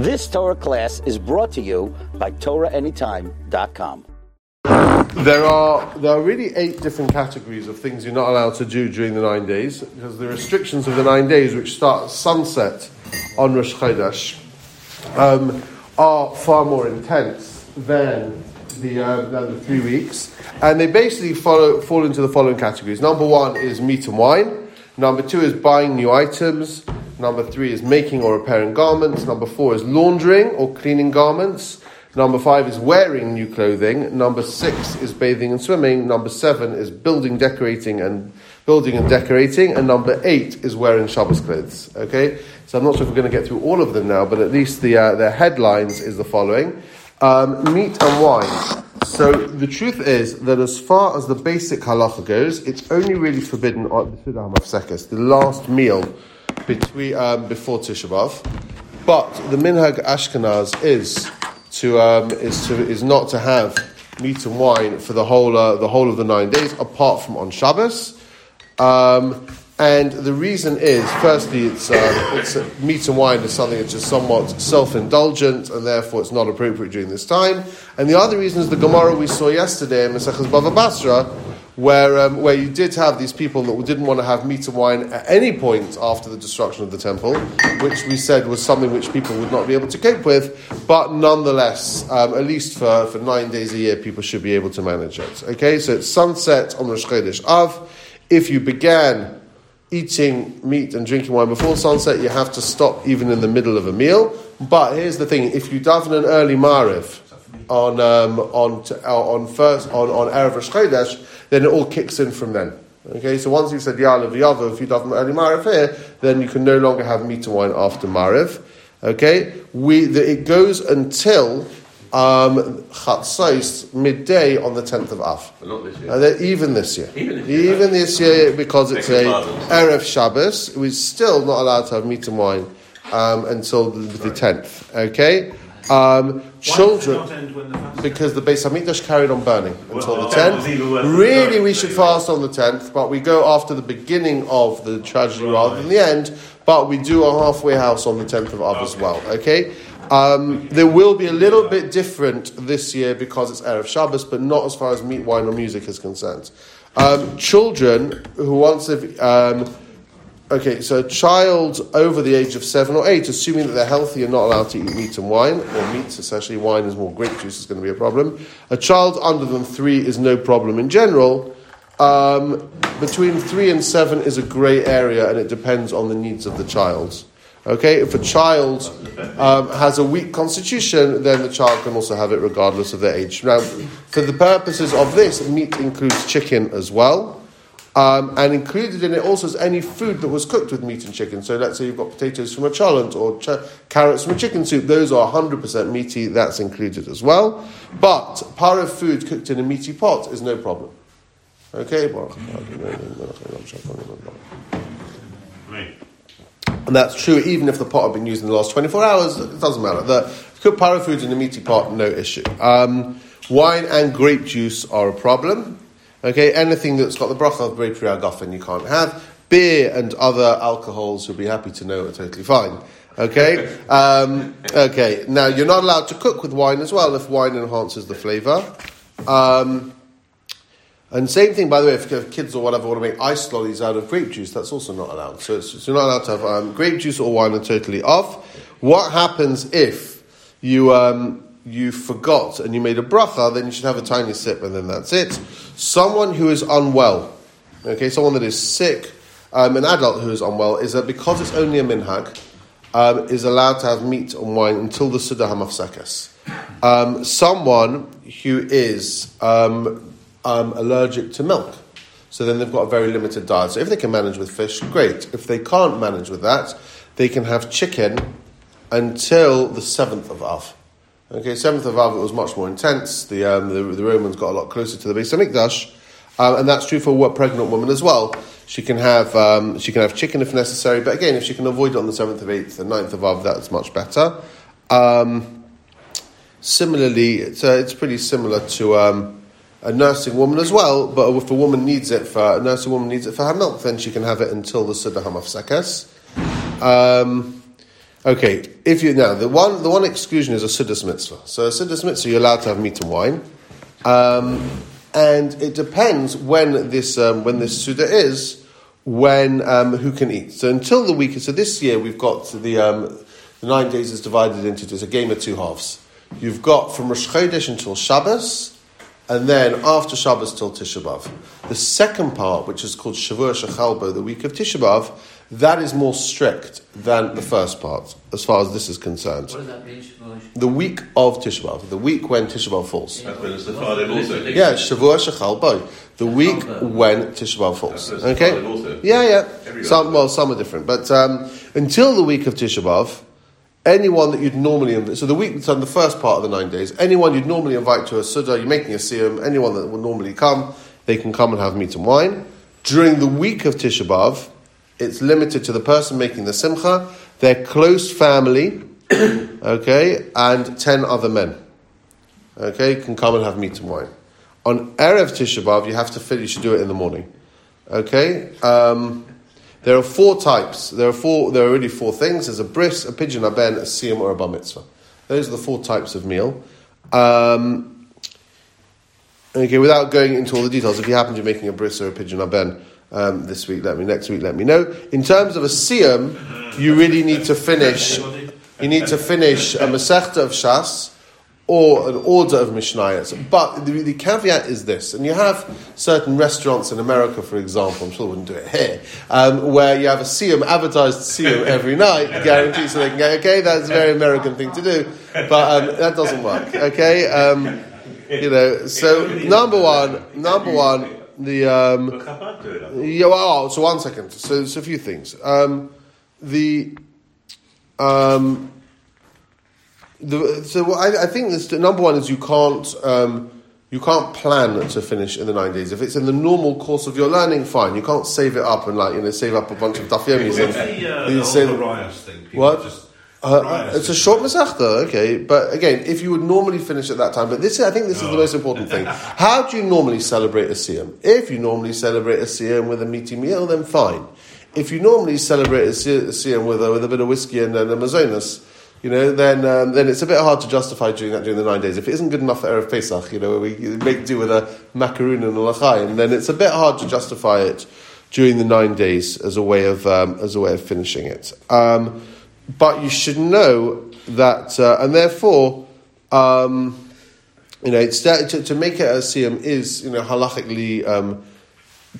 This Torah class is brought to you by TorahAnytime.com. There are there are really eight different categories of things you're not allowed to do during the nine days because the restrictions of the nine days, which start sunset on Rosh Chodesh, um, are far more intense than the uh, than the three weeks, and they basically follow fall into the following categories. Number one is meat and wine. Number two is buying new items. Number three is making or repairing garments. Number four is laundering or cleaning garments. Number five is wearing new clothing. Number six is bathing and swimming. Number seven is building, decorating, and building and decorating. And number eight is wearing Shabbos clothes. Okay, so I'm not sure if we're going to get through all of them now, but at least the uh, the headlines is the following: um, meat and wine. So the truth is that as far as the basic halacha goes, it's only really forbidden on the the last meal between um, before Tisha B'av. But the minhag Ashkenaz is to um, is to is not to have meat and wine for the whole uh, the whole of the nine days, apart from on Shabbos. Um, and the reason is, firstly, it's, uh, it's uh, meat and wine is something that's just somewhat self-indulgent, and therefore it's not appropriate during this time. And the other reason is the Gemara we saw yesterday in Maseches Bava Basra, where, um, where you did have these people that didn't want to have meat and wine at any point after the destruction of the temple, which we said was something which people would not be able to cope with, but nonetheless, um, at least for, for nine days a year, people should be able to manage it. Okay, so it's sunset on Rosh Chodesh Av. If you began eating meat and drinking wine before sunset, you have to stop even in the middle of a meal. But here's the thing: if you daven an early mariv on um, on uh, on first on on erev Rosh Chodesh, then it all kicks in from then. Okay, so once you've said Ya'aleh V'yavo, if you daven early mariv here, then you can no longer have meat and wine after mariv. Okay, we the, it goes until um, Chatzos midday on the 10th of Av. But not this year. Uh, even this year. Even this year, Even this year, because it's a Erev Shabbos, we're still not allowed to have meat and wine um, until the, the 10th. Okay? Um, children, because the Beis Hamikdash carried on burning until Well, the that was even worse 10th. than Really, we should fast on the 10th, but we go after the beginning of the tragedy rather than the end. But we do a halfway house on the 10th of Av as well. Okay? Um, there will be a little bit different this year because it's Erev Shabbos, but not as far as meat, wine, or music is concerned. Um, children who want to. Um, okay, so a child over the age of seven or eight, assuming that they're healthy, and not allowed to eat meat and wine, or meats, essentially. Wine is more grape juice, is going to be a problem. A child under than three is no problem in general. Um, between three and seven is a grey area, and it depends on the needs of the child. Okay, if a child um, has a weak constitution, then the child can also have it regardless of their age. Now, for the purposes of this, meat includes chicken as well. Um, and included in it also is any food that was cooked with meat and chicken. So let's say you've got potatoes from a cholent or ch- carrots from a chicken soup. Those are 100% meaty. That's included as well. But par of food cooked in a meaty pot is no problem. Okay? And that's true even if the pot had been used in the last 24 hours, it doesn't matter. The cooked part of foods in a meaty pot, no issue. Um, wine and grape juice are a problem. Okay, anything that's got the bracha of Borei Pri Hagafen you can't have. Beer and other alcohols, you'll be happy to know, are totally fine. Okay? Um, okay, now you're not allowed to cook with wine as well if wine enhances the flavour. Um, and same thing, by the way, if if kids or whatever want to make ice lollies out of grape juice, that's also not allowed. So, it's, so you're not allowed to have um, grape juice or wine are totally off. What happens if you um, you forgot and you made a bracha? Then you should have a tiny sip, and then that's it. Someone who is unwell, okay, someone that is sick, um, an adult who is unwell, is that because it's only a minhag, um, is allowed to have meat and wine until the Sudah HaMafsekes. Um, someone who is um, um, allergic to milk, so then they've got a very limited diet. So if they can manage with fish, great. If they can't manage with that, they can have chicken until the 7th of Av. Okay, 7th of Av, it was much more intense. The, um, the, the Romans got a lot closer to the Beis Hamikdash. Um, and that's true for a pregnant woman as well. She can have um, she can have chicken if necessary, but again, if she can avoid it on the seventh of eighth and 9th of Av, that's much better. Um, similarly, it's uh, it's pretty similar to um, a nursing woman as well. But if a woman needs it for a nursing woman needs it for her milk, then she can have it until the Sudah Hamafsekes. Um, Okay, if you now the one the one exclusion is a sudas mitzvah. So a sudas mitzvah you're allowed to have meat and wine, um, and it depends when this um, when this suda is when um, who can eat. So until the week. So this year we've got the um, the nine days is divided into it's a game of two halves. You've got from Rosh Chodesh until Shabbos, and then after Shabbos till Tisha B'av. The second part, which is called Shavua Shechalbo, the week of Tisha B'av, that is more strict than the first part, as far as this is concerned. What does that mean, Shavuot? The week of Tisha B'av, the week when Tisha B'av falls. That's when it's the Yeah, Shavua Shechalbo, the week when Tisha B'av falls. Okay? Yeah, yeah. Some, well, some are different, but um, until the week of Tisha B'av, anyone that you'd normally invite, so the week, so the first part of the nine days, anyone you'd normally invite to a Suda, you're making a Siyam, anyone that would normally come, they can come and have meat and wine. During the week of Tisha B'av, it's limited to the person making the Simcha, their close family, okay, and ten other men, okay, can come and have meat and wine. On Erev Tisha B'av, you have to fit, you should do it in the morning, okay? Um, there are four types. There are four. There are already four things. There's a bris, a pidyon haben, a siyam, or a bar mitzvah. Those are the four types of meal. Um, okay, without going into all the details, if you happen to be making a bris or a pidyon haben um, this week, let me. Next week, let me know. In terms of a siyam, you really need to finish. You need to finish a masechta of shas or an order of Mishnayos. But the, the caveat is this, and you have certain restaurants in America, for example, I'm sure they wouldn't do it here, um, where you have a siyum, advertised siyum every night, guaranteed so they can go, okay, that's a very American thing to do, but um, that doesn't work, okay? Um, you know, so number one, number one, the... Um, But Chabad do it. Yeah, well, oh, so one second. So there's a few things. Um, the, um, the so I, I think this number one is you can't um, you can't plan to finish in the nine days. If it's in the normal course of your learning, fine. You can't save it up and like you know save up a bunch of dafyomis and the, uh, the say- thing? People What? Just, uh, it's a short masechta, okay. But again, if you would normally finish at that time, but this, I think, this is the most important thing. How do you normally celebrate a siyam? If you normally celebrate a siyam with a meaty meal, then fine. If you normally celebrate a si- a siyam with a, with a bit of whiskey and, and a mazonas, you know, then um, then it's a bit hard to justify doing that during the nine days. If it isn't good enough for erev Pesach, you know, where we make do with a macaroon and a lachayim, then it's a bit hard to justify it during the nine days as a way of um, as a way of finishing it. Um, but you should know that, uh, and therefore, um, you know, it's to, to make it a siyam is you know halachically um,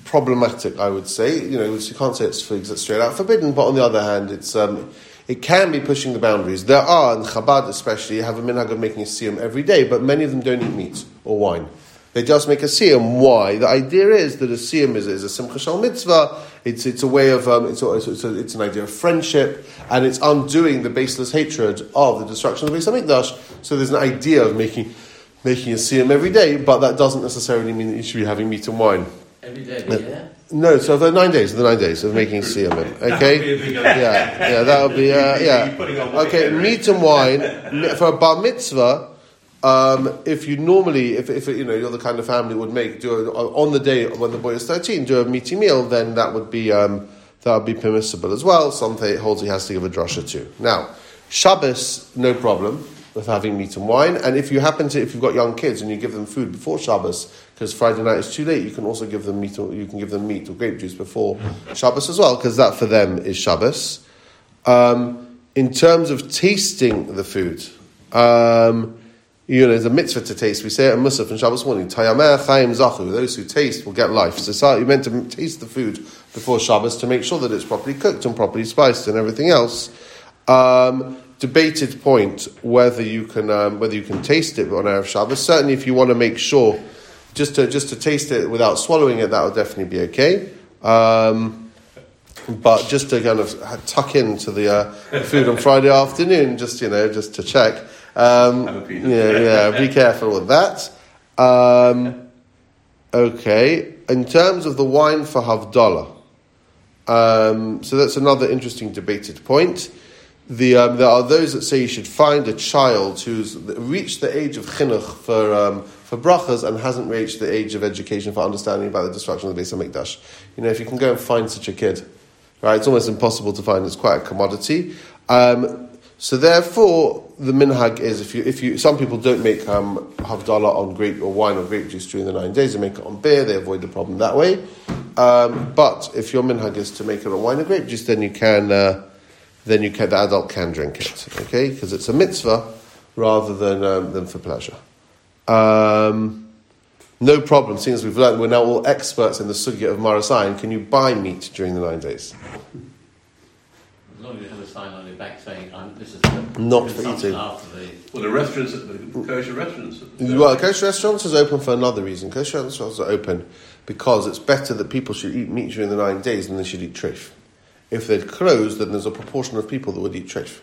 problematic. I would say, you know, you can't say it's for- straight out forbidden, but on the other hand, it's um, it can be pushing the boundaries. There are in Chabad especially have a minhag of making a siyam every day, but many of them don't eat meat or wine. They just make a siyam. Why? The idea is that a siyam is, is a simcha shel mitzvah. It's, it's a way of, um, it's, a, it's, a, it's an idea of friendship, and it's undoing the baseless hatred of the destruction of the Beis HaMikdash. So there's an idea of making, making a siyam every day, but that doesn't necessarily mean that you should be having meat and wine. Every day, yeah? No, so the nine days, the nine days of making siyam. Okay, That would be a big yeah, yeah, that would be uh, yeah. Okay, meat and wine for a bar mitzvah. Um, if you normally, if, if you know you're the kind of family would make do a, on the day when the boy is thirteen, do a meaty meal, then that would be um, that would be permissible as well. Some say holds he has to give a drasha too. Now, Shabbos, no problem with having meat and wine, and if you happen to, if you've got young kids and you give them food before Shabbos, because Friday night is too late, you can also give them meat. Or, you can give them meat or grape juice before Shabbos as well, because that for them is Shabbos. Um, in terms of tasting the food, um, you know, there's a mitzvah to taste. We say it in Musaf and Shabbos morning. Toameha chayim zachu. Those who taste will get life. So you're meant to taste the food before Shabbos to make sure that it's properly cooked and properly spiced and everything else. Um, debated point whether you can um, whether you can taste it on erev Shabbos. Certainly, if you want to make sure, just to just to taste it without swallowing it, that would definitely be okay. Um, but just to kind of tuck into the uh, food on Friday afternoon, just you know, just to check. Um, Have a pizza. yeah, yeah. Be careful with that. Um, okay. In terms of the wine for Havdalah, um, so that's another interesting debated point. The, um, there are those that say you should find a child who's reached the age of chinuch for, um, for brachas and hasn't reached the age of education for understanding about the destruction of the Beis HaMikdash. You know, if you can go and find such a kid, right, it's almost impossible to find. It's quite a commodity. Um, So therefore, the minhag is if you if you some people don't make um, havdalah on grape or wine or grape juice during the nine days, they make it on beer. They avoid the problem that way. Um, but if your minhag is to make it on wine or grape juice, then you can uh, then you can the adult can drink it. Okay, because it's a mitzvah rather than um, than for pleasure. Um, no problem. Seeing as we've learned, we're now all experts in the sugya of maris ayin. Can you buy meat during the nine days? As long as you have a sign on your back saying, I'm, this is Not for eating. After the, Well, the restaurants, the kosher restaurants. Well, kosher restaurants is open for another reason. Kosher restaurants are open because it's better that people should eat meat during the nine days than they should eat treif. If they'd closed, then there's a proportion of people that would eat treif.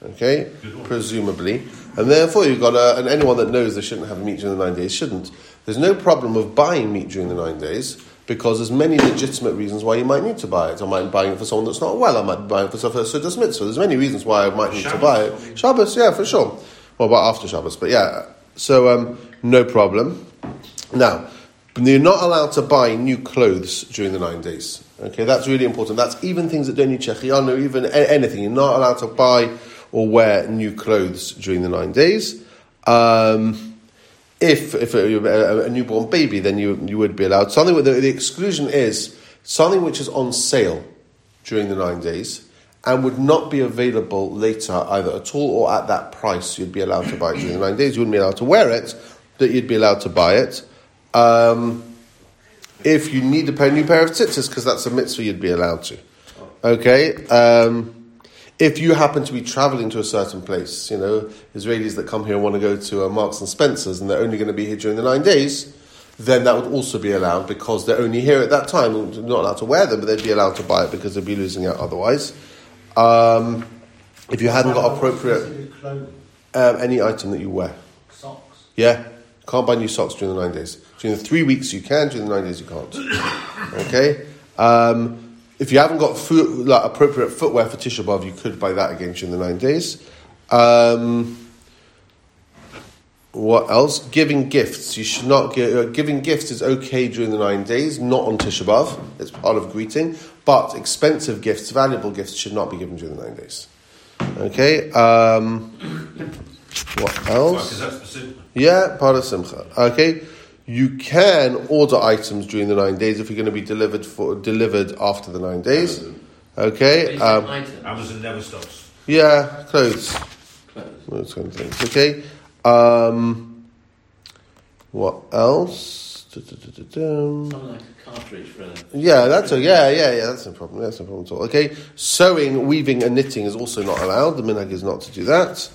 Okay? Presumably. And therefore, you've got a, and anyone that knows they shouldn't have meat during the nine days shouldn't. There's no problem of buying meat during the nine days because there's many legitimate reasons why you might need to buy it. I might be buying it for someone that's not well. I might be buying it for someone for Sudas Mitzvah. There's many reasons why I might need to buy it. Shabbos, yeah, for sure. Well, about after Shabbos, but yeah. So, um, no problem. Now, you're not allowed to buy new clothes during the nine days. Okay, that's really important. That's even things that don't need shehecheyanu, even anything. You're not allowed to buy or wear new clothes during the nine days. Um, if if a, a newborn baby, then you you would be allowed something. The, the exclusion is something which is on sale during the nine days and would not be available later either at all or at that price. You'd be allowed to buy it during the nine days. You wouldn't be allowed to wear it, but you'd be allowed to buy it. Um, if you need to pay a new pair of tzitzis, because that's a mitzvah, you'd be allowed to. Okay. Um, if you happen to be traveling to a certain place, you know, Israelis that come here want to go to uh, Marks and Spencers and they're only going to be here during the nine days, then that would also be allowed because they're only here at that time. They're not allowed to wear them, but they'd be allowed to buy it because they'd be losing out otherwise. Um, if you hadn't got appropriate um, any item that you wear, Socks. yeah, can't buy new socks during the nine days. During the three weeks you can, during the nine days you can't. Okay. Um, if you haven't got foot, like appropriate footwear for Tisha B'av, you could buy that again during the nine days. Um, what else? Giving gifts. You should not give. Uh, giving gifts is okay during the nine days, not on Tisha B'av. It's part of greeting. But expensive gifts, valuable gifts, should not be given during the nine days. Okay. Um, what else? Because that's the simple. Yeah, part of Simcha. Okay, you can order items during the nine days if you're going to be delivered for delivered after the nine days. Okay, basic um. Amazon never stops. yeah, clothes, Clothes. those kind of things. Okay, um, what else? Something like a cartridge for a. Yeah, that's a yeah, yeah, yeah. That's no problem. That's no problem at all. Okay, sewing, weaving, and knitting is also not allowed. The minhag is not to do that.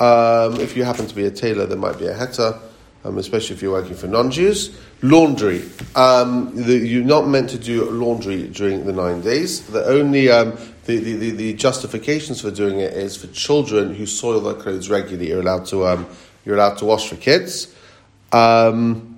Um, if you happen to be a tailor, there might be a heter, um, especially if you're working for non-Jews. Laundry, um, the, you're not meant to do laundry during the nine days. The only um, the, the, the, justifications for doing it is for children who soil their clothes regularly. You're allowed to um, you're allowed to wash for kids. Um,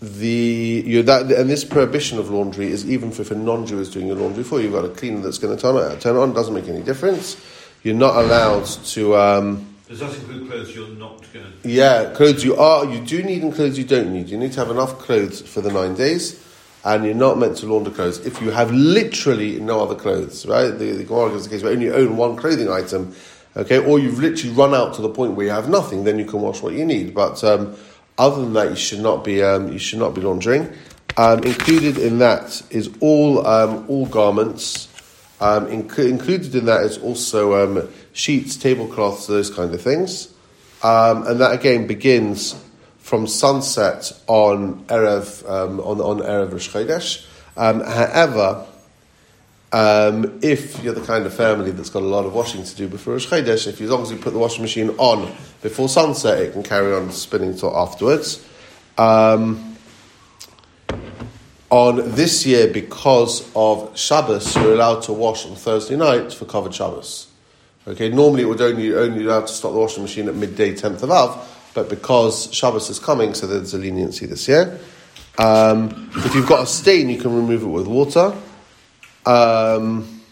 the that and this prohibition of laundry is even for if a non-Jew is doing your laundry for you. You've got a cleaner that's going to turn it turn it on. Doesn't make any difference. You're not allowed to. Does that include clothes you're not going to? yeah, clothes you are you do need and clothes you don't need. You need to have enough clothes for the nine days, and you're not meant to launder clothes if you have literally no other clothes. Right? The the Gemara gives the case where only own one clothing item. Okay, or you've literally run out to the point where you have nothing, then you can wash what you need. But um, other than that, you should not be um, you should not be laundering. Um, included in that is all um, all garments. Um, inc- included in that is also um, sheets, tablecloths, those kind of things. Um, and that again begins from sunset on erev um, on on erev Rosh Chodesh. Um, however, um, if you're the kind of family that's got a lot of washing to do before Rosh Chodesh, if you, as long as you put the washing machine on before sunset, it can carry on spinning until afterwards. Um, on this year, because of Shabbos, you're allowed to wash on Thursday night for covered Shabbos. Okay, normally it would only only allowed to stop the washing machine at midday, tenth of Av, but because Shabbos is coming, so there's a leniency this year. Um, if you've got a stain, you can remove it with water. Um,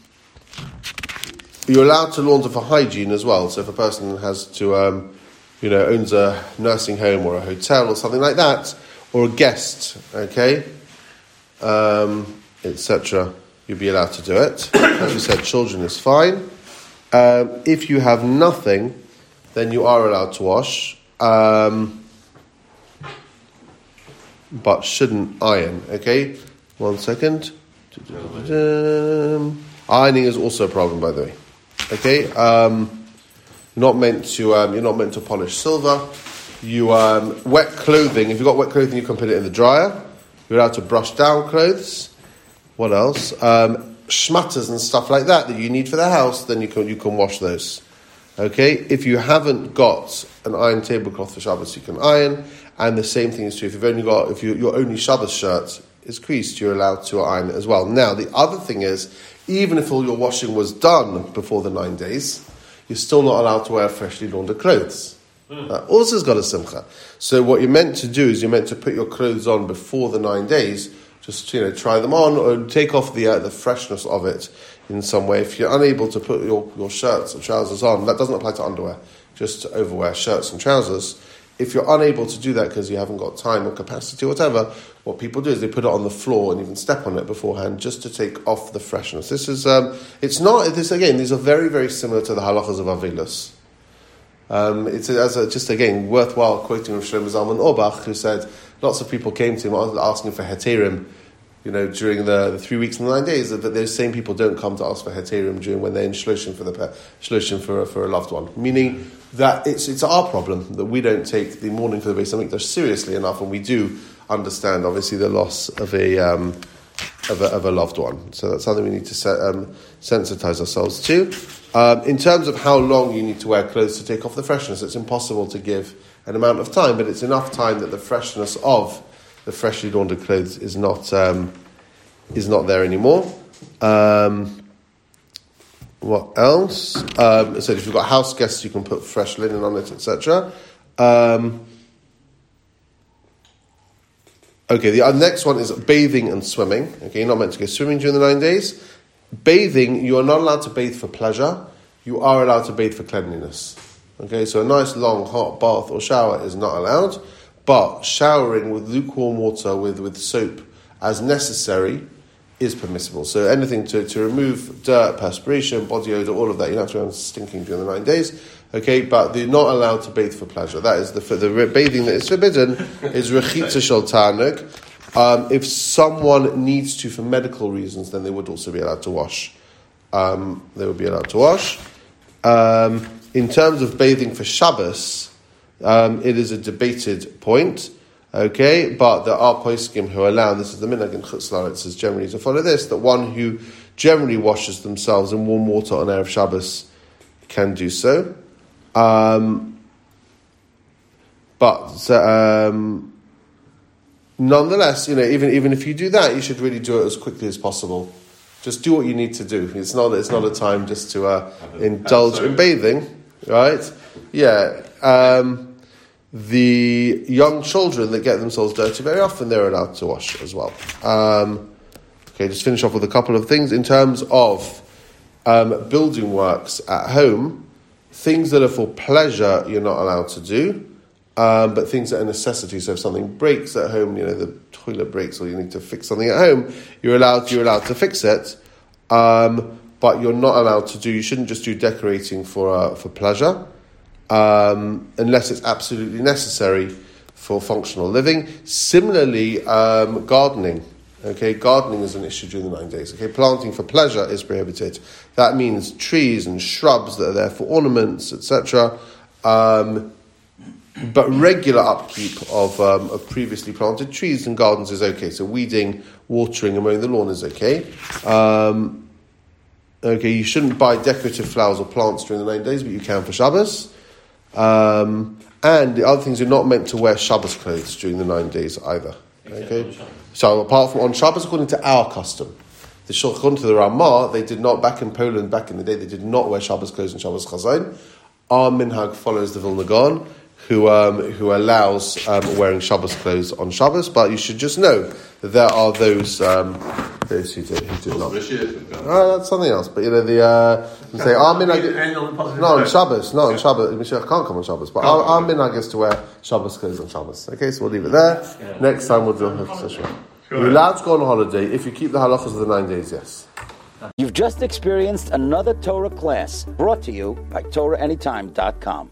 you're allowed to launder for hygiene as well. So if a person has to, um, you know, owns a nursing home or a hotel or something like that, or a guest, okay, um, etc., you'd be allowed to do it. As you said, children is fine. Um, if you have nothing, then you are allowed to wash, um, but shouldn't iron. Okay, one second. Ironing is also a problem, by the way. Okay, um, you're not meant to. You're not meant to polish silver. You wet clothing. If you've got wet clothing, you can put it in the dryer. You're allowed to brush down clothes. What else? Um, schmatters and stuff like that that you need for the house. Then you can you can wash those. Okay. If you haven't got an iron tablecloth for Shabbos, you can iron. And the same thing is true if you've only got if you, your only Shabbos shirt is creased, you're allowed to iron it as well. Now the other thing is, even if all your washing was done before the nine days, you're still not allowed to wear freshly laundered clothes. Hmm. That also has got a simcha. So what you're meant to do is you're meant to put your clothes on before the nine days. Just you know, try them on or take off the uh, the freshness of it in some way. If you're unable to put your, your shirts or trousers on, that doesn't apply to underwear, just to overwear shirts and trousers. If you're unable to do that because you haven't got time or capacity or whatever, what people do is they put it on the floor and even step on it beforehand just to take off the freshness. This is, um, it's not, this again, these are very, very similar to the halachas of aveilus. Um, it's as a, just again worthwhile quoting of Shlomo Zalman Auerbach, who said lots of people came to him asking for heterim, you know, during the, the three weeks and nine days. That those same people don't come to ask for heterim during when they're in shloshim for the shloshim for for a loved one. Meaning that it's it's our problem that we don't take the mourning for the Beis Hamikdash seriously enough, and we do understand obviously the loss of a. Um, of a, of a loved one. So that's something we need to set, um, sensitize ourselves to. Um, in terms of how long you need to wear clothes to take off the freshness, it's impossible to give an amount of time, but it's enough time that the freshness of the freshly laundered clothes is not um, is not there anymore. Um, what else? Um, so if you've got house guests, you can put fresh linen on it, etc. Um, Okay, the next one is bathing and swimming. Okay, you're not meant to go swimming during the nine days. Bathing, you are not allowed to bathe for pleasure. You are allowed to bathe for cleanliness. Okay, so a nice long hot bath or shower is not allowed, but showering with lukewarm water with, with soap as necessary is permissible. So anything to, to remove dirt, perspiration, body odor, all of that, you don't have to go stinking during the nine days. Okay, but they're not allowed to bathe for pleasure. That is the the bathing that is forbidden is rechitza shel taanug. Um, if someone needs to for medical reasons, then they would also be allowed to wash. Um, they would be allowed to wash. Um, in terms of bathing for Shabbos, um, it is a debated point. Okay, but there are poskim who allow this is the minhag in Chutz La'aretz is generally to follow this that one who generally washes themselves in warm water on erev Shabbos can do so. Um, but um, nonetheless, you know, even even if you do that, you should really do it as quickly as possible. Just do what you need to do. It's not it's not a time just to uh, indulge in bathing, right? Yeah. Um, the young children that get themselves dirty very often they're allowed to wash as well. Um, okay, just finish off with a couple of things in terms of um, building works at home. Things that are for pleasure, you're not allowed to do, um, but things that are necessity. So if something breaks at home, you know the toilet breaks, or you need to fix something at home, you're allowed you're allowed to fix it, um, but you're not allowed to do. You shouldn't just do decorating for uh, for pleasure, um, unless it's absolutely necessary for functional living. Similarly, um, gardening. Okay, gardening is an issue during the nine days. Okay, planting for pleasure is prohibited. That means trees and shrubs that are there for ornaments, etc. Um, but regular upkeep of, um, of previously planted trees and gardens is okay. So weeding, watering, and mowing the lawn is okay. Um, okay, you shouldn't buy decorative flowers or plants during the nine days, but you can for Shabbos. Um, and the other things you're not meant to wear Shabbos clothes during the nine days either. Okay. So apart from on Shabbos, according to our custom, the according to the Ramah, they did not back in Poland back in the day. They did not wear Shabbos clothes and Shabbos Chazon. Our minhag follows the Vilna Gaon, who um, who allows um, wearing Shabbos clothes on Shabbos. But you should just know that there are those um, those who do, who do not. Uh, that's something else. But you know the uh, you say our minhag. No, on Shabbos, not on Shabbos. Mashiach can't come on Shabbos, but our, our minhag is to wear Shabbos clothes on Shabbos. Okay, so we'll leave it there. Next time we'll do a Hafsashah. You're allowed to go on holiday if you keep the halachas of the nine days, yes. You've just experienced another Torah class brought to you by TorahAnytime.com.